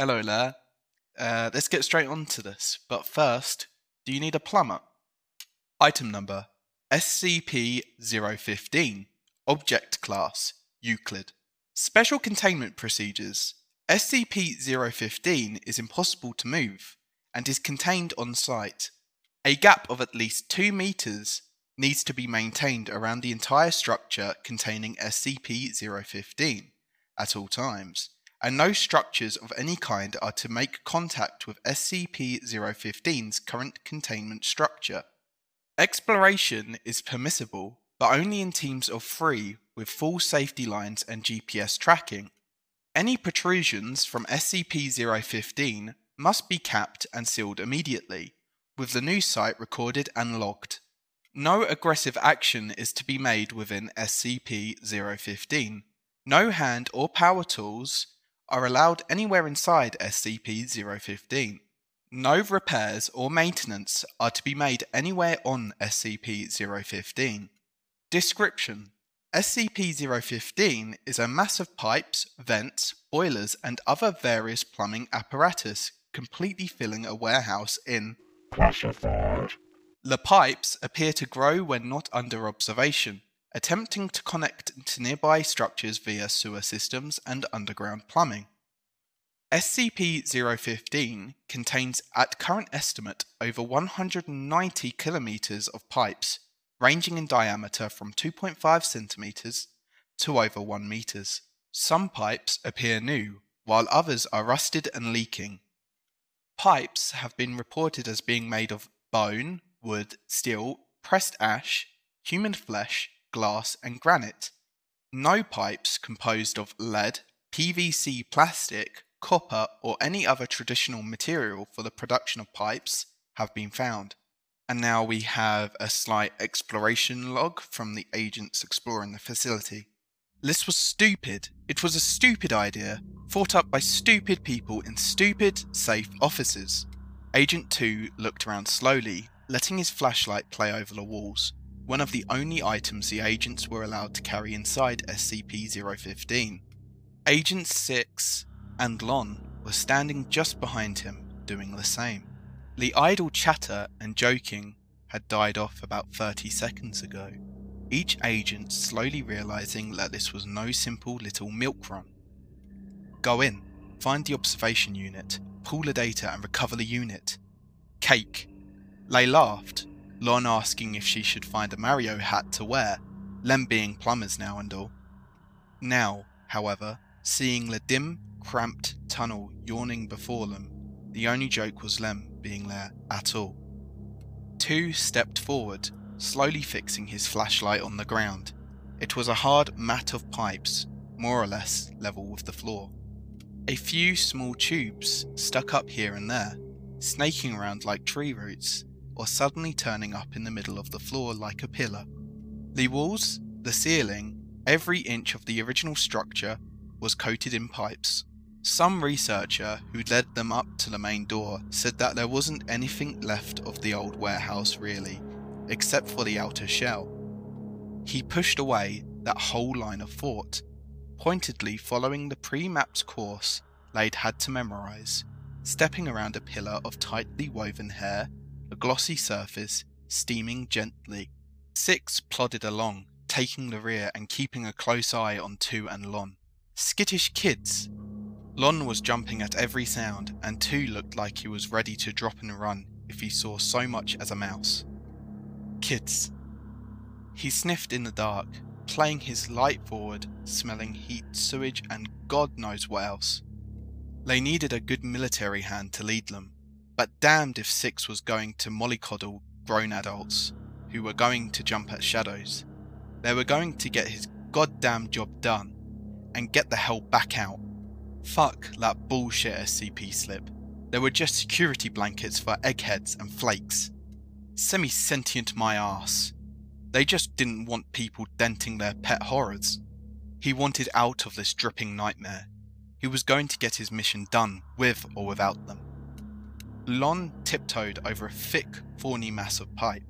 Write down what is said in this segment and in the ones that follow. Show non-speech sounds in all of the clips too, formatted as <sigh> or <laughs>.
Hello there. Uh, let's get straight on to this. But first, do you need a plumber? Item number SCP 015 Object Class Euclid. Special Containment Procedures SCP 015 is impossible to move and is contained on site. A gap of at least 2 meters needs to be maintained around the entire structure containing SCP 015 at all times, and no structures of any kind are to make contact with SCP 015's current containment structure. Exploration is permissible, but only in teams of three with full safety lines and GPS tracking. Any protrusions from SCP 015 must be capped and sealed immediately, with the new site recorded and logged. No aggressive action is to be made within SCP 015. No hand or power tools are allowed anywhere inside SCP 015. No repairs or maintenance are to be made anywhere on SCP 015. Description SCP 015 is a mass of pipes, vents, boilers, and other various plumbing apparatus completely filling a warehouse in Classified. the pipes appear to grow when not under observation, attempting to connect to nearby structures via sewer systems and underground plumbing. SCP 015 contains, at current estimate, over 190 kilometers of pipes, ranging in diameter from 2.5 centimeters to over 1 meters. Some pipes appear new, while others are rusted and leaking. Pipes have been reported as being made of bone, wood, steel, pressed ash, human flesh, glass, and granite. No pipes composed of lead, PVC plastic, copper, or any other traditional material for the production of pipes have been found. And now we have a slight exploration log from the agents exploring the facility. This was stupid. It was a stupid idea, thought up by stupid people in stupid, safe offices. Agent 2 looked around slowly, letting his flashlight play over the walls, one of the only items the agents were allowed to carry inside SCP 015. Agent 6 and Lon were standing just behind him, doing the same. The idle chatter and joking had died off about 30 seconds ago, each agent slowly realizing that this was no simple little milk run. Go in, find the observation unit, pull the data and recover the unit. Cake. They laughed, Lon asking if she should find a Mario hat to wear, Lem being plumbers now and all. Now, however, seeing the dim, cramped tunnel yawning before them, the only joke was Lem being there at all. Two stepped forward, slowly fixing his flashlight on the ground. It was a hard mat of pipes, more or less level with the floor. A few small tubes stuck up here and there, snaking around like tree roots, or suddenly turning up in the middle of the floor like a pillar. The walls, the ceiling, every inch of the original structure was coated in pipes. Some researcher who led them up to the main door said that there wasn't anything left of the old warehouse really, except for the outer shell. He pushed away that whole line of thought, pointedly following the pre mapped course they'd had to memorize, stepping around a pillar of tightly woven hair, a glossy surface, steaming gently. Six plodded along, taking the rear and keeping a close eye on Two and Lon. Skittish kids! Lon was jumping at every sound, and Two looked like he was ready to drop and run if he saw so much as a mouse. Kids. He sniffed in the dark, playing his light forward, smelling heat, sewage, and God knows what else. They needed a good military hand to lead them, but damned if Six was going to mollycoddle grown adults who were going to jump at shadows. They were going to get his goddamn job done and get the hell back out. Fuck that bullshit SCP slip. They were just security blankets for eggheads and flakes. Semi sentient my ass. They just didn't want people denting their pet horrors. He wanted out of this dripping nightmare. He was going to get his mission done, with or without them. Lon tiptoed over a thick, thorny mass of pipe,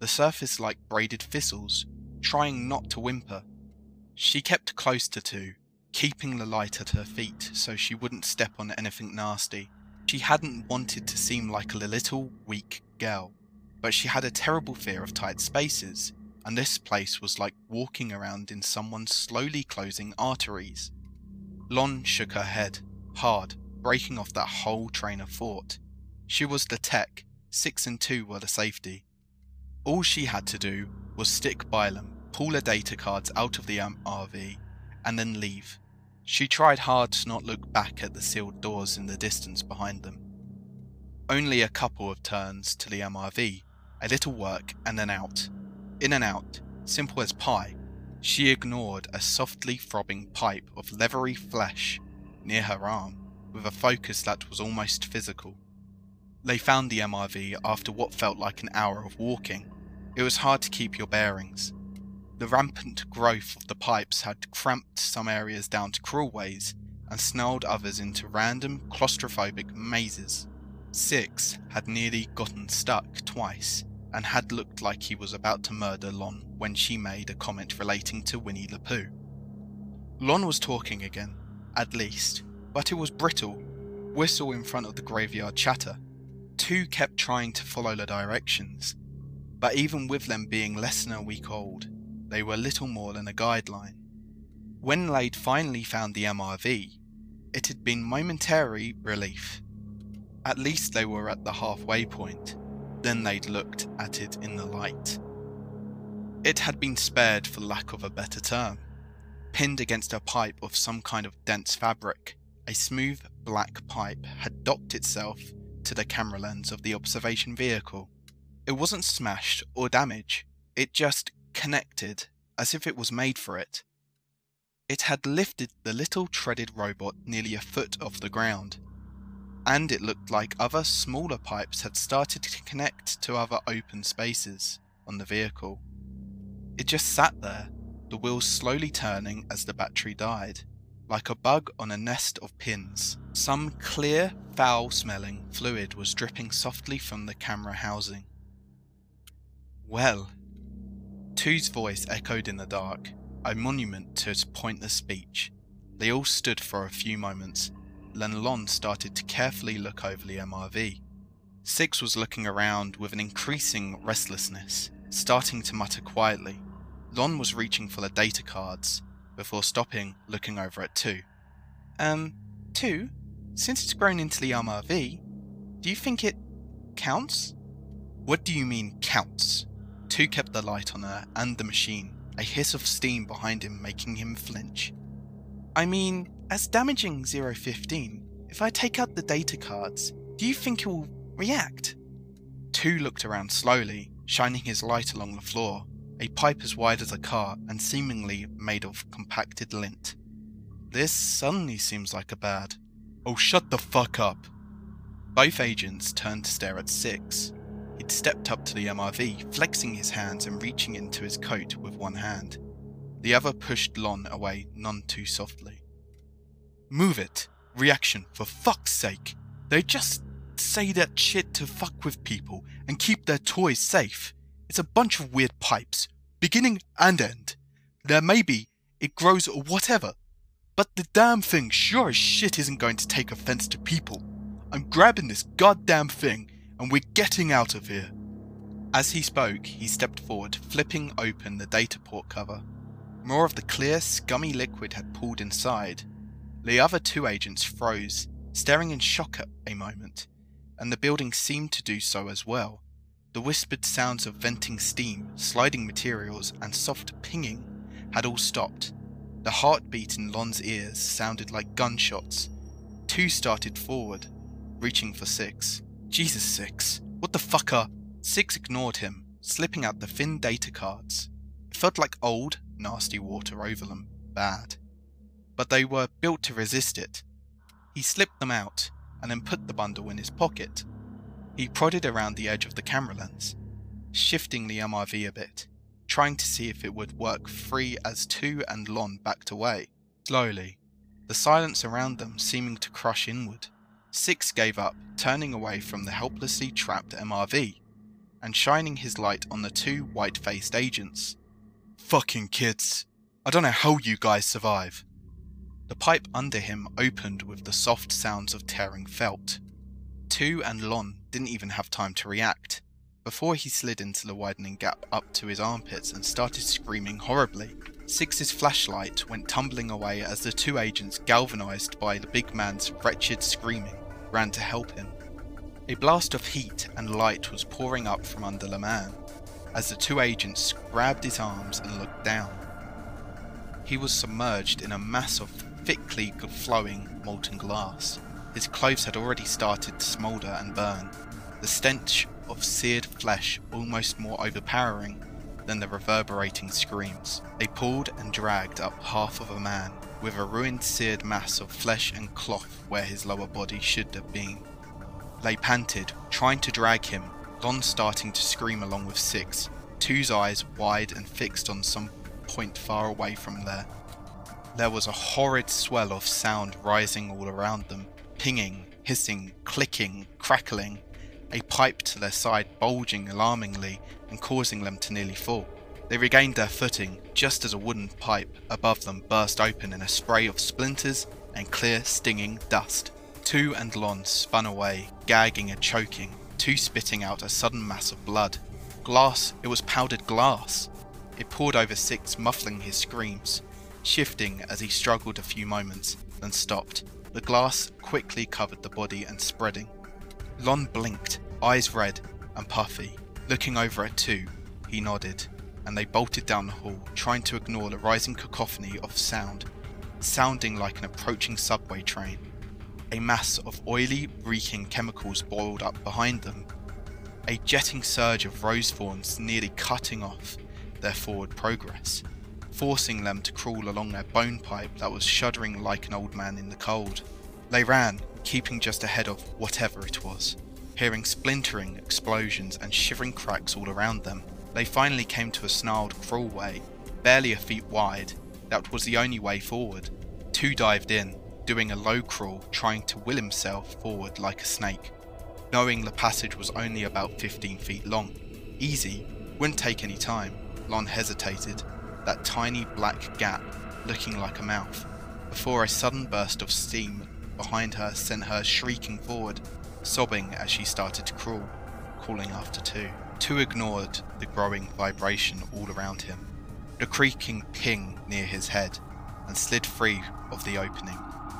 the surface like braided thistles, trying not to whimper. She kept close to Two, keeping the light at her feet so she wouldn't step on anything nasty. She hadn't wanted to seem like a little, weak girl, but she had a terrible fear of tight spaces, and this place was like walking around in someone's slowly closing arteries. Lon shook her head, hard, breaking off that whole train of thought. She was the tech, six and two were the safety. All she had to do was stick by them, pull the data cards out of the um, MRV, and then leave. She tried hard to not look back at the sealed doors in the distance behind them. Only a couple of turns to the MRV, a little work, and then out. In and out, simple as pie. She ignored a softly throbbing pipe of leathery flesh near her arm, with a focus that was almost physical. They found the MRV after what felt like an hour of walking. It was hard to keep your bearings, the rampant growth of the pipes had cramped some areas down to crawlways and snarled others into random claustrophobic mazes. Six had nearly gotten stuck twice and had looked like he was about to murder Lon when she made a comment relating to Winnie the Pooh. Lon was talking again, at least, but it was brittle, whistle in front of the graveyard chatter. Two kept trying to follow the directions, but even with them being less than a week old, they were little more than a guideline. When Lade finally found the MRV, it had been momentary relief. At least they were at the halfway point. Then they'd looked at it in the light. It had been spared for lack of a better term. Pinned against a pipe of some kind of dense fabric, a smooth black pipe had docked itself to the camera lens of the observation vehicle. It wasn't smashed or damaged, it just connected as if it was made for it. It had lifted the little treaded robot nearly a foot off the ground, and it looked like other smaller pipes had started to connect to other open spaces on the vehicle. It just sat there, the wheels slowly turning as the battery died, like a bug on a nest of pins. Some clear, foul smelling fluid was dripping softly from the camera housing. Well, Two's voice echoed in the dark, a monument to his pointless speech. They all stood for a few moments. Then Lon started to carefully look over the MRV. Six was looking around with an increasing restlessness, starting to mutter quietly. Lon was reaching for the data cards, before stopping, looking over at Two. Um, Two, since it's grown into the MRV, do you think it counts? What do you mean counts? Two kept the light on her and the machine, a hiss of steam behind him making him flinch. I mean, as damaging 015, if I take out the data cards, do you think it will react? Two looked around slowly, shining his light along the floor, a pipe as wide as a car and seemingly made of compacted lint. This suddenly seems like a bad. Oh, shut the fuck up! Both agents turned to stare at Six, He'd stepped up to the MRV, flexing his hands and reaching into his coat with one hand. The other pushed Lon away none too softly. Move it! Reaction, for fuck's sake! They just say that shit to fuck with people and keep their toys safe. It's a bunch of weird pipes, beginning and end. There may be, it grows or whatever. But the damn thing sure as shit isn't going to take offense to people. I'm grabbing this goddamn thing and we're getting out of here. As he spoke, he stepped forward, flipping open the data port cover. More of the clear, scummy liquid had pooled inside. The other two agents froze, staring in shock at a moment, and the building seemed to do so as well. The whispered sounds of venting steam, sliding materials, and soft pinging had all stopped. The heartbeat in Lon's ears sounded like gunshots. Two started forward, reaching for six. Jesus, Six. What the fuck are. Six ignored him, slipping out the thin data cards. It felt like old, nasty water over them. Bad. But they were built to resist it. He slipped them out, and then put the bundle in his pocket. He prodded around the edge of the camera lens, shifting the MRV a bit, trying to see if it would work free as Two and Lon backed away. Slowly, the silence around them seeming to crush inward. Six gave up, turning away from the helplessly trapped MRV and shining his light on the two white faced agents. Fucking kids. I don't know how you guys survive. The pipe under him opened with the soft sounds of tearing felt. Two and Lon didn't even have time to react. Before he slid into the widening gap up to his armpits and started screaming horribly, Six's flashlight went tumbling away as the two agents, galvanized by the big man's wretched screaming, ran to help him. A blast of heat and light was pouring up from under the man as the two agents grabbed his arms and looked down. He was submerged in a mass of thickly flowing molten glass. His clothes had already started to smoulder and burn. The stench of seared flesh almost more overpowering than the reverberating screams. They pulled and dragged up half of a man, with a ruined seared mass of flesh and cloth where his lower body should have been. They panted, trying to drag him, Lon starting to scream along with Six, Two's eyes wide and fixed on some point far away from there. There was a horrid swell of sound rising all around them, pinging, hissing, clicking, crackling, a pipe to their side bulging alarmingly and causing them to nearly fall. They regained their footing just as a wooden pipe above them burst open in a spray of splinters and clear, stinging dust. Two and Lon spun away, gagging and choking, two spitting out a sudden mass of blood. Glass, it was powdered glass. It poured over Six, muffling his screams, shifting as he struggled a few moments, then stopped. The glass quickly covered the body and spreading. Lon blinked, eyes red and puffy. Looking over at two, he nodded, and they bolted down the hall, trying to ignore the rising cacophony of sound, sounding like an approaching subway train. A mass of oily, reeking chemicals boiled up behind them, a jetting surge of rose thorns nearly cutting off their forward progress, forcing them to crawl along their bone pipe that was shuddering like an old man in the cold. They ran, keeping just ahead of whatever it was, hearing splintering explosions and shivering cracks all around them. They finally came to a snarled crawlway, barely a feet wide, that was the only way forward. Two dived in, doing a low crawl, trying to will himself forward like a snake, knowing the passage was only about 15 feet long. Easy, wouldn't take any time. Lon hesitated, that tiny black gap looking like a mouth, before a sudden burst of steam behind her sent her shrieking forward, sobbing as she started to crawl, calling after Two. Two ignored the growing vibration all around him, the creaking ping near his head, and slid free of the opening.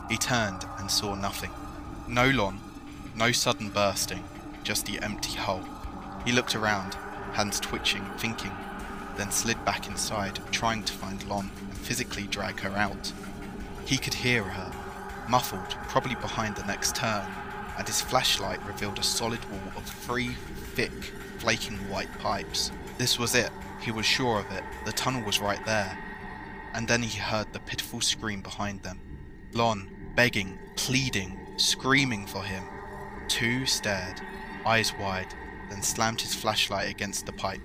He turned and saw nothing. No Lon, no sudden bursting, just the empty hole. He looked around, hands twitching, thinking, then slid back inside, trying to find Lon and physically drag her out. He could hear her, muffled, probably behind the next turn, and his flashlight revealed a solid wall of three thick, flaking white pipes. This was it, he was sure of it, the tunnel was right there. And then he heard the pitiful scream behind them. Lon, begging, pleading, screaming for him. Two stared, eyes wide, then slammed his flashlight against the pipe.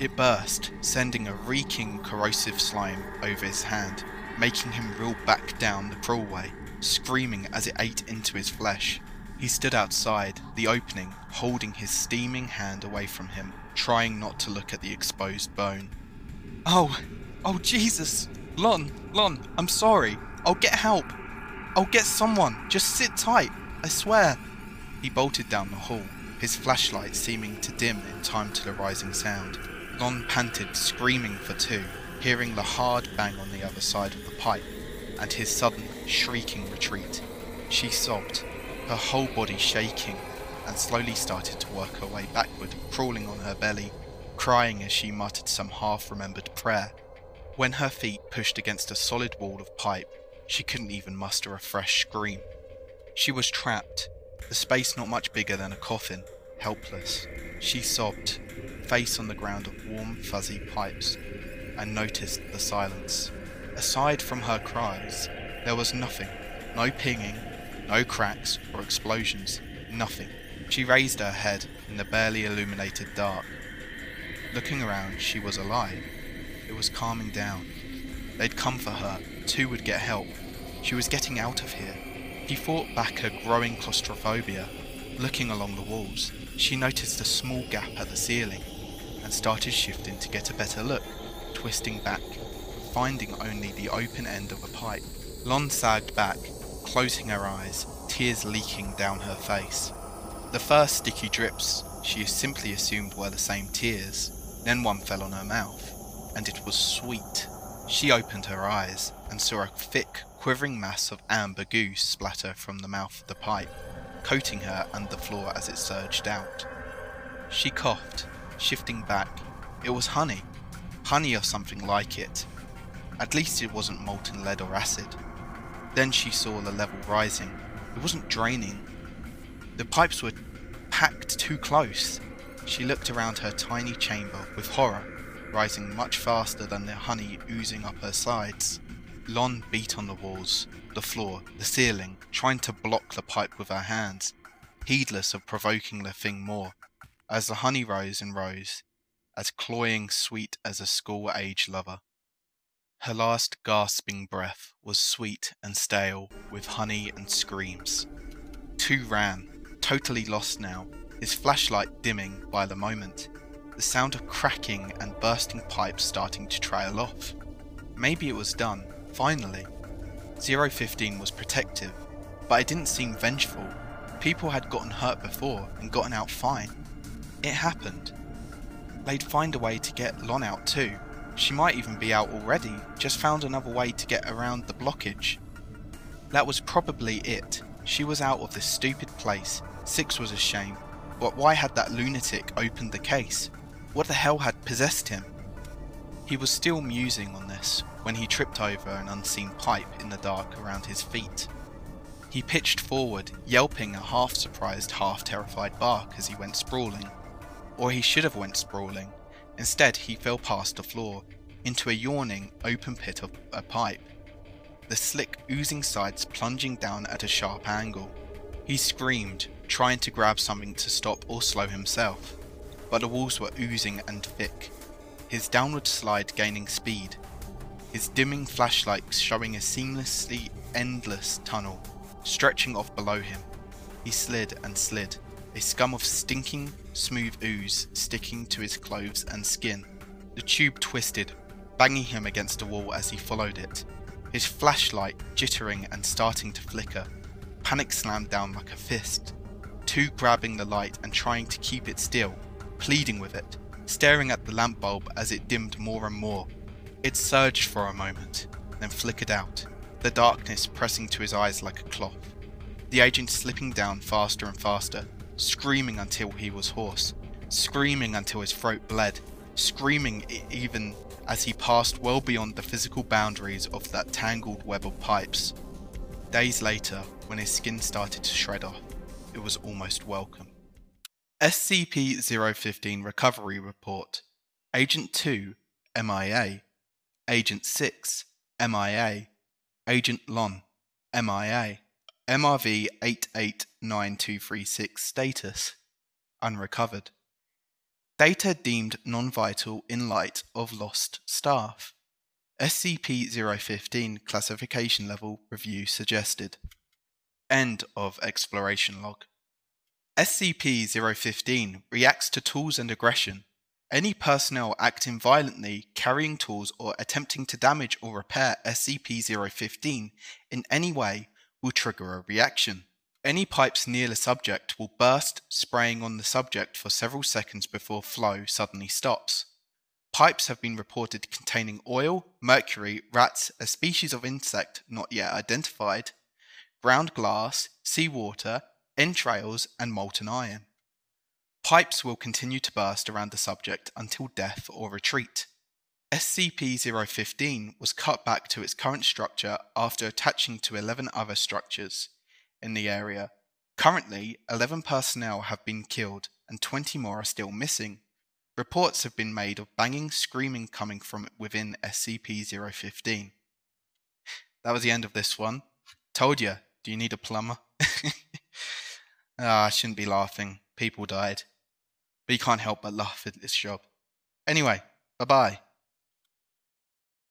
It burst, sending a reeking corrosive slime over his hand making him reel back down the crawlway, screaming as it ate into his flesh. He stood outside the opening, holding his steaming hand away from him, trying not to look at the exposed bone. Oh, oh Jesus! Lon, Lon, I'm sorry. I'll get help. I'll get someone. Just sit tight. I swear. He bolted down the hall, his flashlight seeming to dim in time to the rising sound. Lon panted, screaming for Two, hearing the hard bang on the other side of the pipe, and his sudden, shrieking retreat. She sobbed, her whole body shaking, and slowly started to work her way backward, crawling on her belly, crying as she muttered some half remembered prayer. When her feet pushed against a solid wall of pipe, she couldn't even muster a fresh scream. She was trapped, the space not much bigger than a coffin, helpless. She sobbed, face on the ground of warm, fuzzy pipes, and noticed the silence. Aside from her cries, there was nothing. No pinging, no cracks or explosions, nothing. She raised her head in the barely illuminated dark. Looking around, she was alive. It was calming down. They'd come for her. Two would get help. She was getting out of here. He fought back her growing claustrophobia. Looking along the walls, she noticed a small gap at the ceiling and started shifting to get a better look twisting back, finding only the open end of a pipe. Lon sagged back, closing her eyes, tears leaking down her face. The first sticky drips she simply assumed were the same tears, then one fell on her mouth, and it was sweet. She opened her eyes and saw a thick, quivering mass of amber goo splatter from the mouth of the pipe, coating her and the floor as it surged out. She coughed, shifting back. It was honey. Honey or something like it. At least it wasn't molten lead or acid. Then she saw the level rising. It wasn't draining. The pipes were packed too close. She looked around her tiny chamber with horror, rising much faster than the honey oozing up her sides. Lon beat on the walls, the floor, the ceiling, trying to block the pipe with her hands, heedless of provoking the thing more. As the honey rose and rose, as cloying sweet as a school age lover. Her last gasping breath was sweet and stale with honey and screams. Two ran, totally lost now, his flashlight dimming by the moment, the sound of cracking and bursting pipes starting to trail off. Maybe it was done, finally. 015 was protective, but it didn't seem vengeful. People had gotten hurt before and gotten out fine. It happened. They'd find a way to get Lon out too. She might even be out already, just found another way to get around the blockage. That was probably it. She was out of this stupid place. Six was a shame, but why had that lunatic opened the case? What the hell had possessed him? He was still musing on this when he tripped over an unseen pipe in the dark around his feet. He pitched forward, yelping a half surprised, half terrified bark as he went sprawling. Or he should have went sprawling. Instead, he fell past the floor, into a yawning, open pit of a pipe. The slick, oozing sides plunging down at a sharp angle. He screamed, trying to grab something to stop or slow himself, but the walls were oozing and thick, his downward slide gaining speed, his dimming flashlight showing a seamlessly endless tunnel stretching off below him. He slid and slid, a scum of stinking, smooth ooze sticking to his clothes and skin. The tube twisted, banging him against a wall as he followed it, his flashlight jittering and starting to flicker. Panic slammed down like a fist, two grabbing the light and trying to keep it still, pleading with it, staring at the lamp bulb as it dimmed more and more. It surged for a moment, then flickered out, the darkness pressing to his eyes like a cloth. The agent slipping down faster and faster, screaming until he was hoarse, screaming until his throat bled, screaming even as he passed well beyond the physical boundaries of that tangled web of pipes. Days later, when his skin started to shred off, it was almost welcome. SCP 015 Recovery Report Agent 2, MIA. Agent 6, MIA. Agent Lon, MIA. MRV 889236 status unrecovered. Data deemed non vital in light of lost staff. SCP 015 classification level review suggested. End of exploration log. SCP 015 reacts to tools and aggression. Any personnel acting violently, carrying tools, or attempting to damage or repair SCP 015 in any way will trigger a reaction. Any pipes near the subject will burst, spraying on the subject for several seconds before flow suddenly stops. Pipes have been reported containing oil, mercury, rats, a species of insect not yet identified, ground glass, seawater, entrails, and molten iron. Pipes will continue to burst around the subject until death or retreat. SCP 015 was cut back to its current structure after attaching to 11 other structures in the area. Currently, 11 personnel have been killed and 20 more are still missing. Reports have been made of banging, screaming coming from within SCP 015. That was the end of this one. Told you, do you need a plumber? <laughs> ah, I shouldn't be laughing. People died. But you can't help but laugh at this job. Anyway, bye bye.